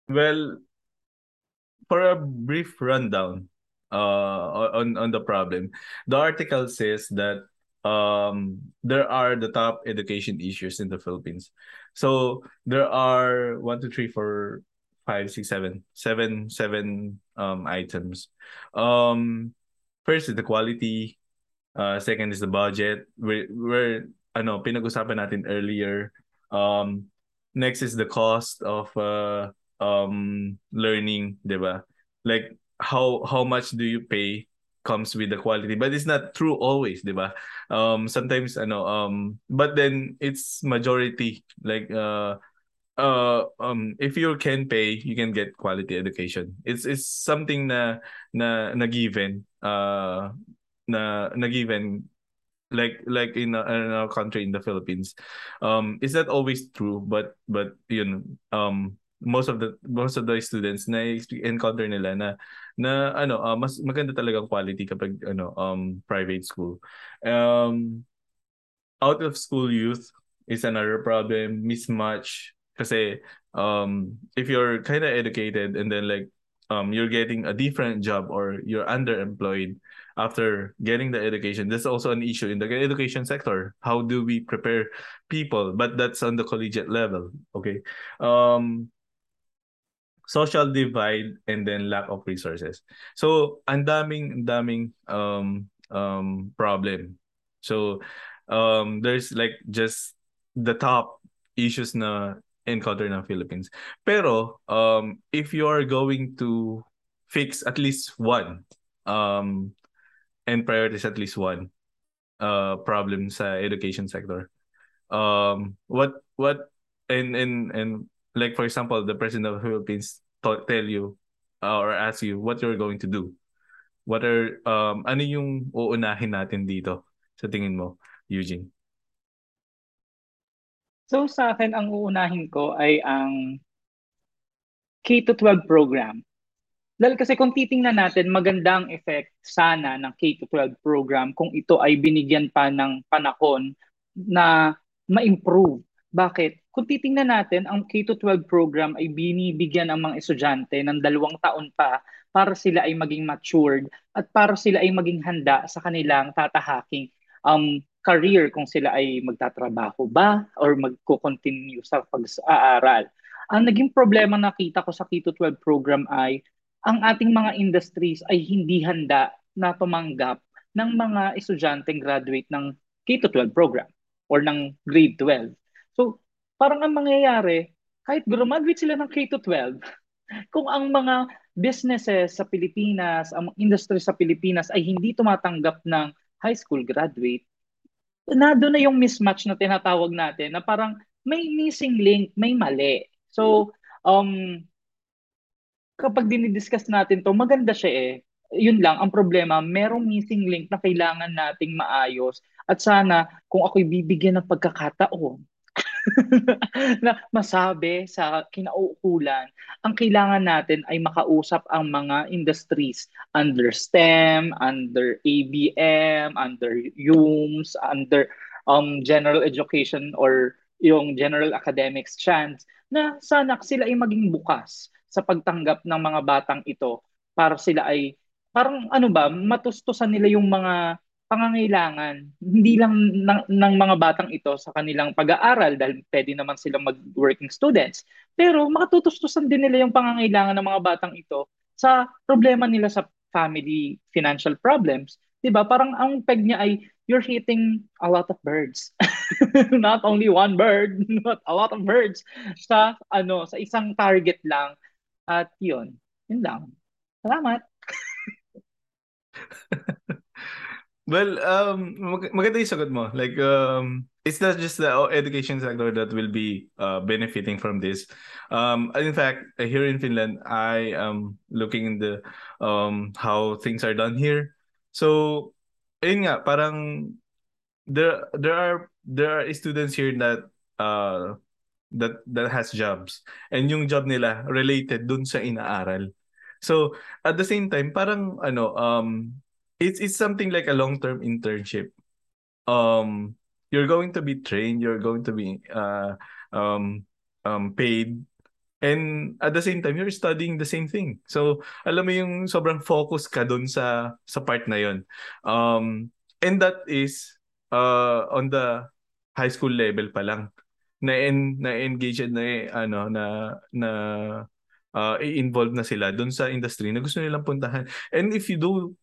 well for a brief rundown uh, on on the problem, the article says that um, there are the top education issues in the Philippines. So there are one, two, three, four, five, six, seven, seven, seven um, items. Um, first is the quality. Uh, second is the budget. Where, where ano, pinag-usapan natin earlier. Um, next is the cost of uh, um learning, 'di ba? Like how how much do you pay comes with the quality but it's not true always 'di ba? Um sometimes ano um but then it's majority like uh uh um if you can pay you can get quality education it's it's something na na na given uh na na given like like in, a, in our country in the Philippines um is that always true but but you know um most of the most of the students na encounter nila na na ano uh, mas maganda talaga quality kapag ano um private school. Um out of school youth is another problem mismatch kasi um if you're kind of educated and then like um you're getting a different job or you're underemployed after getting the education there's also an issue in the education sector how do we prepare people but that's on the collegiate level okay um social divide and then lack of resources. So, ang daming daming um um problem. So, um there's like just the top issues na encounter ng Philippines. Pero um if you are going to fix at least one um and prioritize at least one uh problem sa education sector. Um what what and and and like for example the president of the Philippines t- tell you uh, or ask you what you're going to do. What are um ano yung uunahin natin dito sa tingin mo, Eugene? So sa akin ang uunahin ko ay ang K-12 program. Dahil kasi kung titingnan natin, magandang effect sana ng K-12 program kung ito ay binigyan pa ng panahon na ma-improve. Bakit? Kung titingnan natin, ang K-12 program ay binibigyan ang mga estudyante ng dalawang taon pa para sila ay maging matured at para sila ay maging handa sa kanilang tatahaking um, career kung sila ay magtatrabaho ba or magko-continue sa pag-aaral. Ang naging problema nakita ko sa K-12 program ay ang ating mga industries ay hindi handa na tumanggap ng mga estudyanteng graduate ng K-12 program or ng grade 12. So, parang ang mangyayari, kahit graduate sila ng K-12, kung ang mga businesses sa Pilipinas, ang industry sa Pilipinas ay hindi tumatanggap ng high school graduate, na doon na yung mismatch na tinatawag natin na parang may missing link, may mali. So, um, kapag dinidiscuss natin to, maganda siya eh. Yun lang, ang problema, merong missing link na kailangan nating maayos. At sana, kung ako'y bibigyan ng pagkakataon, na masabi sa kinauukulan, ang kailangan natin ay makausap ang mga industries under STEM, under ABM, under UMS, under um, general education or yung general academics chance na sana sila ay maging bukas sa pagtanggap ng mga batang ito para sila ay parang ano ba matustusan nila yung mga pangangailangan. Hindi lang ng, ng mga batang ito sa kanilang pag-aaral dahil pwede naman silang mag-working students. Pero makatutustusan din nila yung pangangailangan ng mga batang ito sa problema nila sa family financial problems. 'di ba? Parang ang peg niya ay you're hitting a lot of birds. Not only one bird but a lot of birds sa ano sa isang target lang. At yun, yun lang. Salamat. well, um, mag- maganda yung sagot mo. Like, um, it's not just the education sector that will be uh, benefiting from this. Um, in fact, here in Finland, I am looking in the um, how things are done here. So, ayun nga, parang there there are there are students here that uh that that has jobs and yung job nila related dun sa inaaral. So at the same time parang ano um it's it's something like a long-term internship. Um you're going to be trained, you're going to be uh um um paid and at the same time you're studying the same thing. So alam mo yung sobrang focus ka dun sa sa part na yon. Um and that is uh on the high school level pa lang na en, na engage na ano na na uh, i-involve na sila doon sa industry na gusto nilang puntahan. And if you do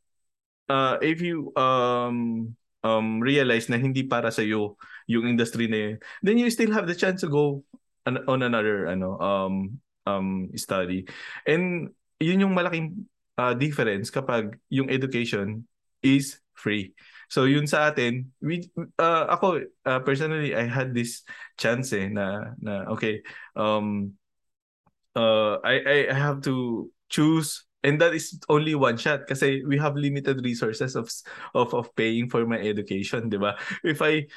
uh, if you um um realize na hindi para sa iyo yung industry na yun, then you still have the chance to go on, on another ano um um study. And yun yung malaking uh, difference kapag yung education is free. So yun sa atin, we uh, ako uh, personally I had this chance eh na na okay, um uh I I have to choose and that is only one shot kasi we have limited resources of of of paying for my education, 'di ba? If I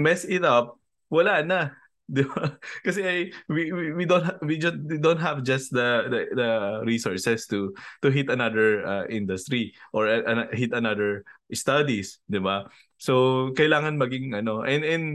mess it up, wala na. Kasi ay, we, we we don't we just we don't have just the the, the resources to to hit another uh, industry or uh, hit another studies, 'di ba? So kailangan maging ano and and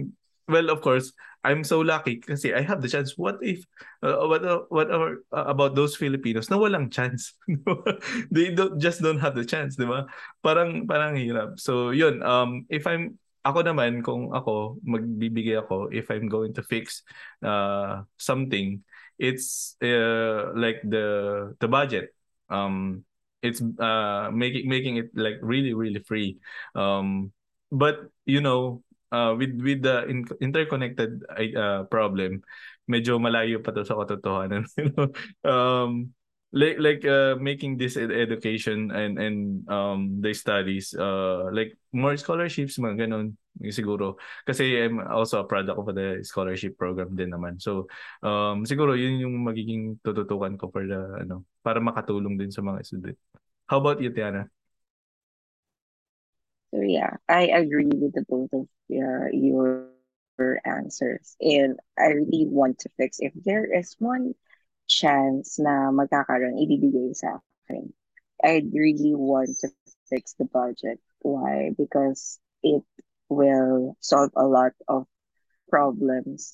well of course I'm so lucky kasi I have the chance. What if uh, what uh, what are, uh, about those Filipinos na walang chance? They don't just don't have the chance, 'di ba? Parang parang hirap. So 'yun um if I'm ako naman kung ako magbibigay ako if I'm going to fix uh something it's uh, like the the budget. Um, it's uh making making it like really really free. Um, but you know, uh, with with the in, interconnected uh, problem, medyo malayo pa to sa katotohanan. um, like like uh, making this ed- education and and um the studies uh like more scholarships mga ganun siguro. Kasi I'm also a product of the scholarship program din naman. So um siguro yun yung magiging tututukan ko for the ano para makatulong din sa mga student. How about you Tiana so yeah I agree with the both of uh, your answers and I really want to fix if there is one chance na magkakaroon, ibibigay sa akin. I really want to fix the budget. Why? Because it will solve a lot of problems.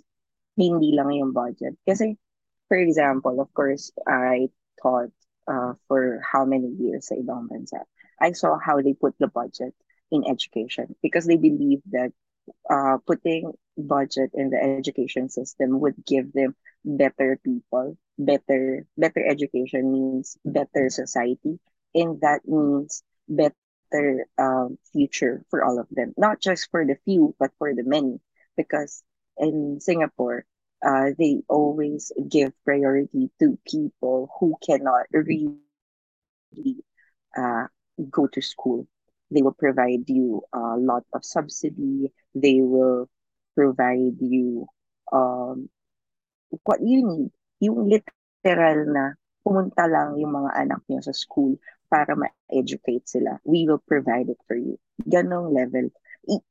Hindi lang yung budget. Kasi, for example, of course, I taught uh, for how many years sa ibang bansa. I saw how they put the budget in education because they believe that uh, putting budget in the education system would give them better people better better education means better society. And that means better um, future for all of them not just for the few but for the many. Because in singapore uh, they always give priority to people who cannot really uh, go to school they will provide you a lot of subsidy they will provide you um, what you need. Yung literal na pumunta lang yung mga anak niyo sa school para ma-educate sila. We will provide it for you. Ganong level. I-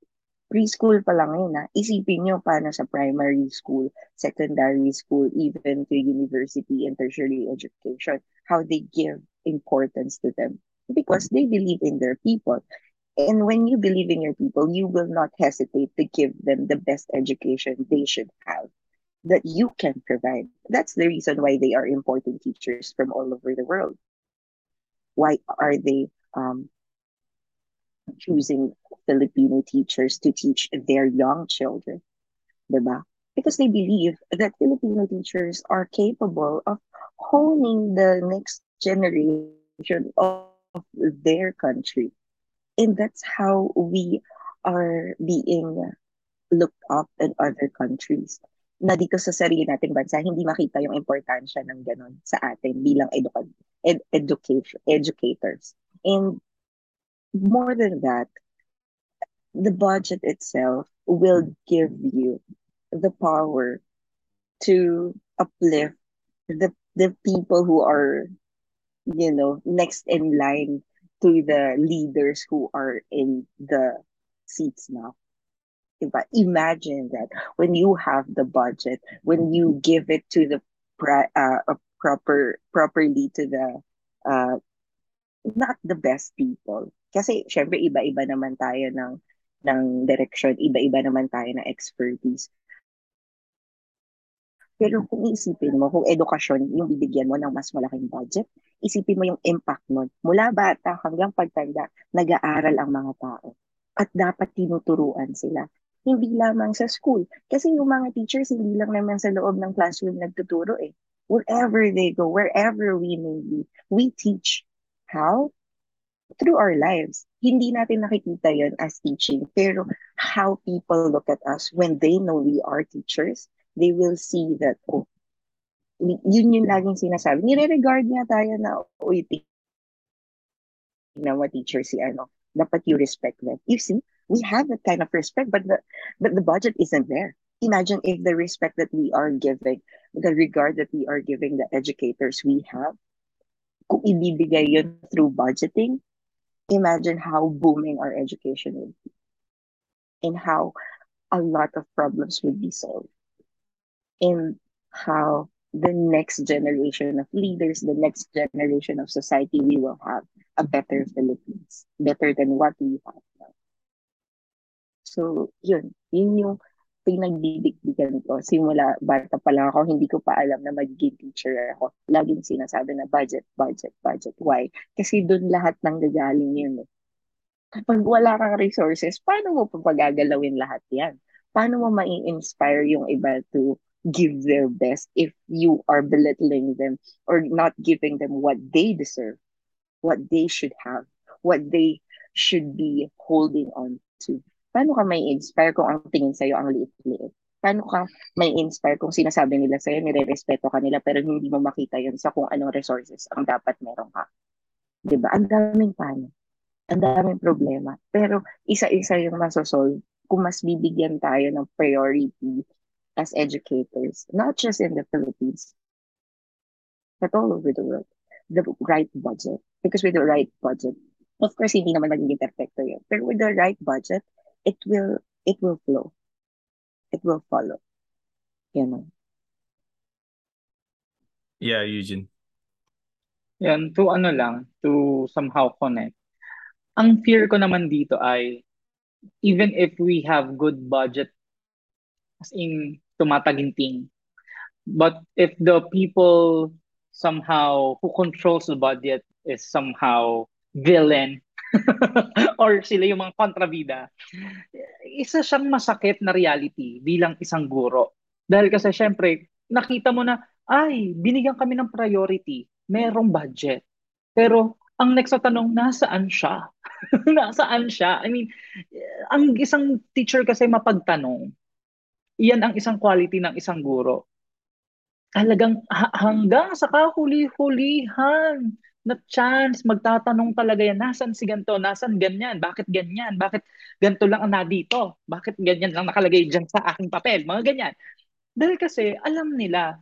preschool pa lang yun na. Isipin nyo paano sa primary school, secondary school, even to university and tertiary education, how they give importance to them. Because they believe in their people. And when you believe in your people, you will not hesitate to give them the best education they should have that you can provide. That's the reason why they are important teachers from all over the world. Why are they um, choosing Filipino teachers to teach their young children? Diba? Because they believe that Filipino teachers are capable of honing the next generation of their country and that's how we are being looked up in other countries na dito sa sarili nating bansa, hindi makita yung importansya ng ganun sa atin bilang educa- ed- education, educators. And more than that, the budget itself will give you the power to uplift the the people who are you know next in line to the leaders who are in the seats now. Diba? Imagine that when you have the budget, when you give it to the uh, uh, proper properly to the uh, not the best people. Kasi syempre iba-iba naman tayo ng ng direction, iba-iba naman tayo ng expertise. Pero kung isipin mo, kung edukasyon yung bibigyan mo ng mas malaking budget, isipin mo yung impact nun. Mula bata hanggang pagtanda, nag-aaral ang mga tao. At dapat tinuturuan sila. Hindi lamang sa school. Kasi yung mga teachers, hindi lang naman sa loob ng classroom nagtuturo eh. Wherever they go, wherever we may be, we teach. How? Through our lives. Hindi natin nakikita yon as teaching. Pero how people look at us when they know we are teachers, they will see that, oh, yun yung laging sinasabi. Nire-regard niya tayo na, uy, na what teacher si ano, dapat you respect them. You see, we have that kind of respect, but the, but the budget isn't there. Imagine if the respect that we are giving, the regard that we are giving the educators we have, kung ibibigay yun through budgeting, imagine how booming our education would be and how a lot of problems would be solved and how the next generation of leaders, the next generation of society, we will have a better Philippines, better than what we have now. So, yun. Yun yung pinagbibigyan ko. Simula bata pa lang ako, hindi ko pa alam na magiging teacher ako. Laging sinasabi na budget, budget, budget. Why? Kasi doon lahat nang gagaling yun eh. Kapag wala kang resources, paano mo pa pagagalawin lahat yan? Paano mo ma-inspire yung iba to give their best if you are belittling them or not giving them what they deserve, what they should have, what they should be holding on to. Paano ka may inspire kung ang tingin sa'yo ang liit-liit? Paano ka may inspire kung sinasabi nila sa'yo, nire-respeto ka nila, pero hindi mo makita yun sa kung anong resources ang dapat meron ka? Diba? Ang daming paano. Ang daming problema. Pero isa-isa yung masosolve kung mas bibigyan tayo ng priority as educators, not just in the Philippines, but all over the world. The right budget. Because with the right budget, of course, hindi naman magiging perfecto yun. Pero with the right budget, it will it will flow. It will follow. You know. Yeah, Eugene. Yan, to ano lang, to somehow connect. Ang fear ko naman dito ay, even if we have good budget, as in, tumataginting, but if the people somehow who controls the budget is somehow villain or sila yung mga kontrabida, isa siyang masakit na reality bilang isang guro. Dahil kasi syempre, nakita mo na, ay, binigyan kami ng priority, merong budget. Pero ang next na tanong, nasaan siya? nasaan siya? I mean, ang isang teacher kasi mapagtanong, iyan ang isang quality ng isang guro. Talagang hanggang sa kahuli-hulihan na chance, magtatanong talaga yan, nasan si ganto, nasan ganyan, bakit ganyan, bakit ganto lang ang nadito, bakit ganyan lang nakalagay dyan sa aking papel, mga ganyan. Dahil kasi alam nila,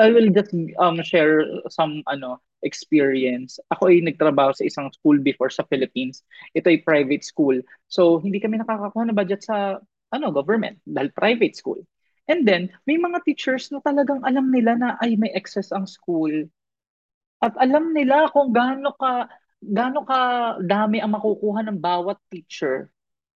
I will just um, share some ano experience. Ako ay nagtrabaho sa isang school before sa Philippines. Ito ay private school. So hindi kami nakakakuha ng budget sa ano government dahil private school. And then may mga teachers na talagang alam nila na ay may excess ang school at alam nila kung gaano ka gaano ka dami ang makukuha ng bawat teacher.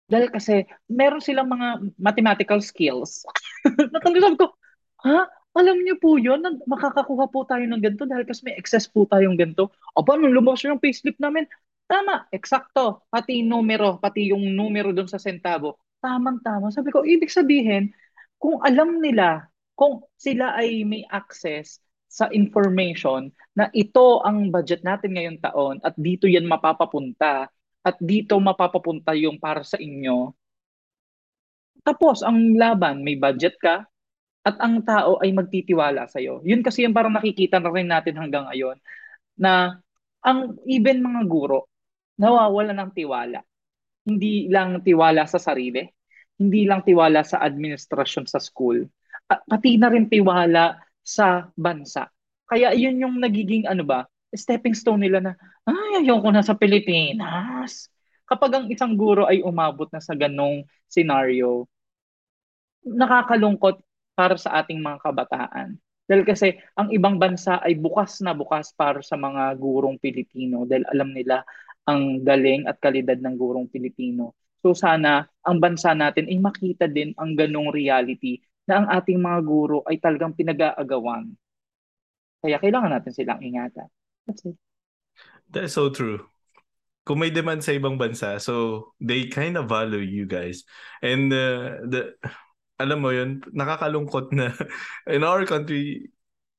Dahil kasi meron silang mga mathematical skills. Natanggap ko, ha? Alam niyo po yun, makakakuha po tayo ng ganito dahil kasi may excess po tayong ganito. Aba, nung lumabas yung payslip namin, tama, eksakto. Pati numero, pati yung numero doon sa sentabo. Tamang-tama. Sabi ko, ibig sabihin, kung alam nila, kung sila ay may access sa information na ito ang budget natin ngayong taon at dito yan mapapapunta at dito mapapapunta yung para sa inyo. Tapos, ang laban, may budget ka at ang tao ay magtitiwala sa iyo. Yun kasi yung parang nakikita na rin natin hanggang ngayon na ang even mga guro nawawala ng tiwala. Hindi lang tiwala sa sarili, hindi lang tiwala sa administrasyon sa school, at pati na rin tiwala sa bansa. Kaya yun yung nagiging ano ba, stepping stone nila na, ay, ayoko na sa Pilipinas. Kapag ang isang guro ay umabot na sa ganong scenario, nakakalungkot para sa ating mga kabataan. Dahil kasi ang ibang bansa ay bukas na bukas para sa mga gurong Pilipino dahil alam nila ang galing at kalidad ng gurong Pilipino. So sana ang bansa natin ay makita din ang ganong reality na ang ating mga guro ay talagang pinag-aagawan. Kaya kailangan natin silang ingatan. That's it. That's so true. Kung may demand sa ibang bansa, so they kind of value you guys. And uh, the alam mo yun, nakakalungkot na in our country,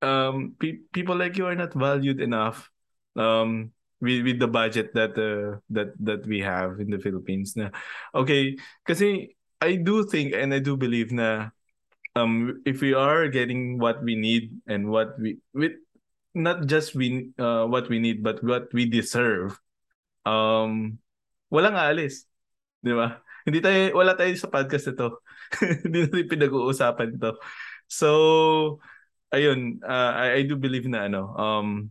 um, pe- people like you are not valued enough um, with, with the budget that uh, that that we have in the Philippines. Na. Okay, kasi I do think and I do believe na um if we are getting what we need and what we with not just we uh, what we need but what we deserve um walang aalis di ba? Hindi tayo wala tayo sa podcast ito hindi natin pinag-uusapan to. So ayun uh, I, I do believe na ano um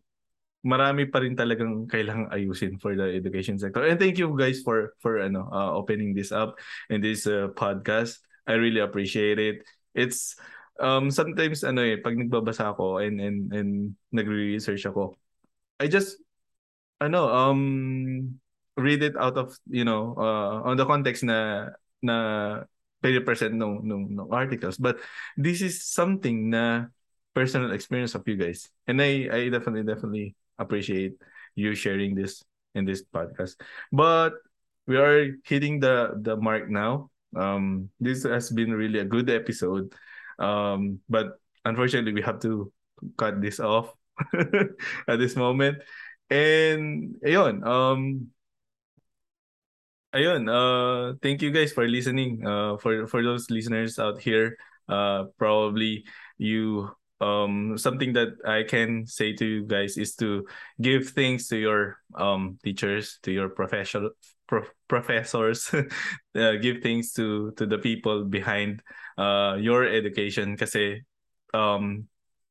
marami pa rin talagang kailangang ayusin for the education sector. And thank you guys for for ano uh, opening this up in this uh, podcast. I really appreciate it. It's um sometimes ano eh pag nagbabasa ako and and and nagre-research ako I just ano um read it out of you know uh, on the context na na 30% ng ng ng articles. But this is something na personal experience of you guys. And I I definitely definitely appreciate you sharing this in this podcast but we are hitting the the mark now um, this has been really a good episode. Um, but unfortunately, we have to cut this off at this moment. And ayun, um, ayun, uh, thank you guys for listening. Uh, for for those listeners out here, uh, probably you um something that I can say to you guys is to give thanks to your um teachers, to your professional prof- professors, uh, give thanks to to the people behind uh your education kasi um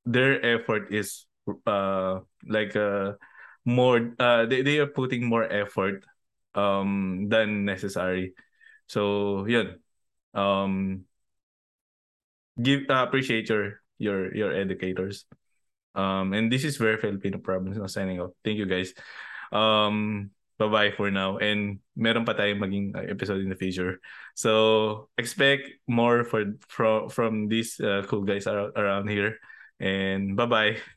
their effort is uh like uh more uh they, they are putting more effort um than necessary. So yun. Um give uh, appreciate your your your educators. Um and this is very Filipino problems now signing off. Thank you guys. Um bye-bye for now and meron pa tayong maging episode in the future. So expect more for from from these uh, cool guys around, around here and bye-bye.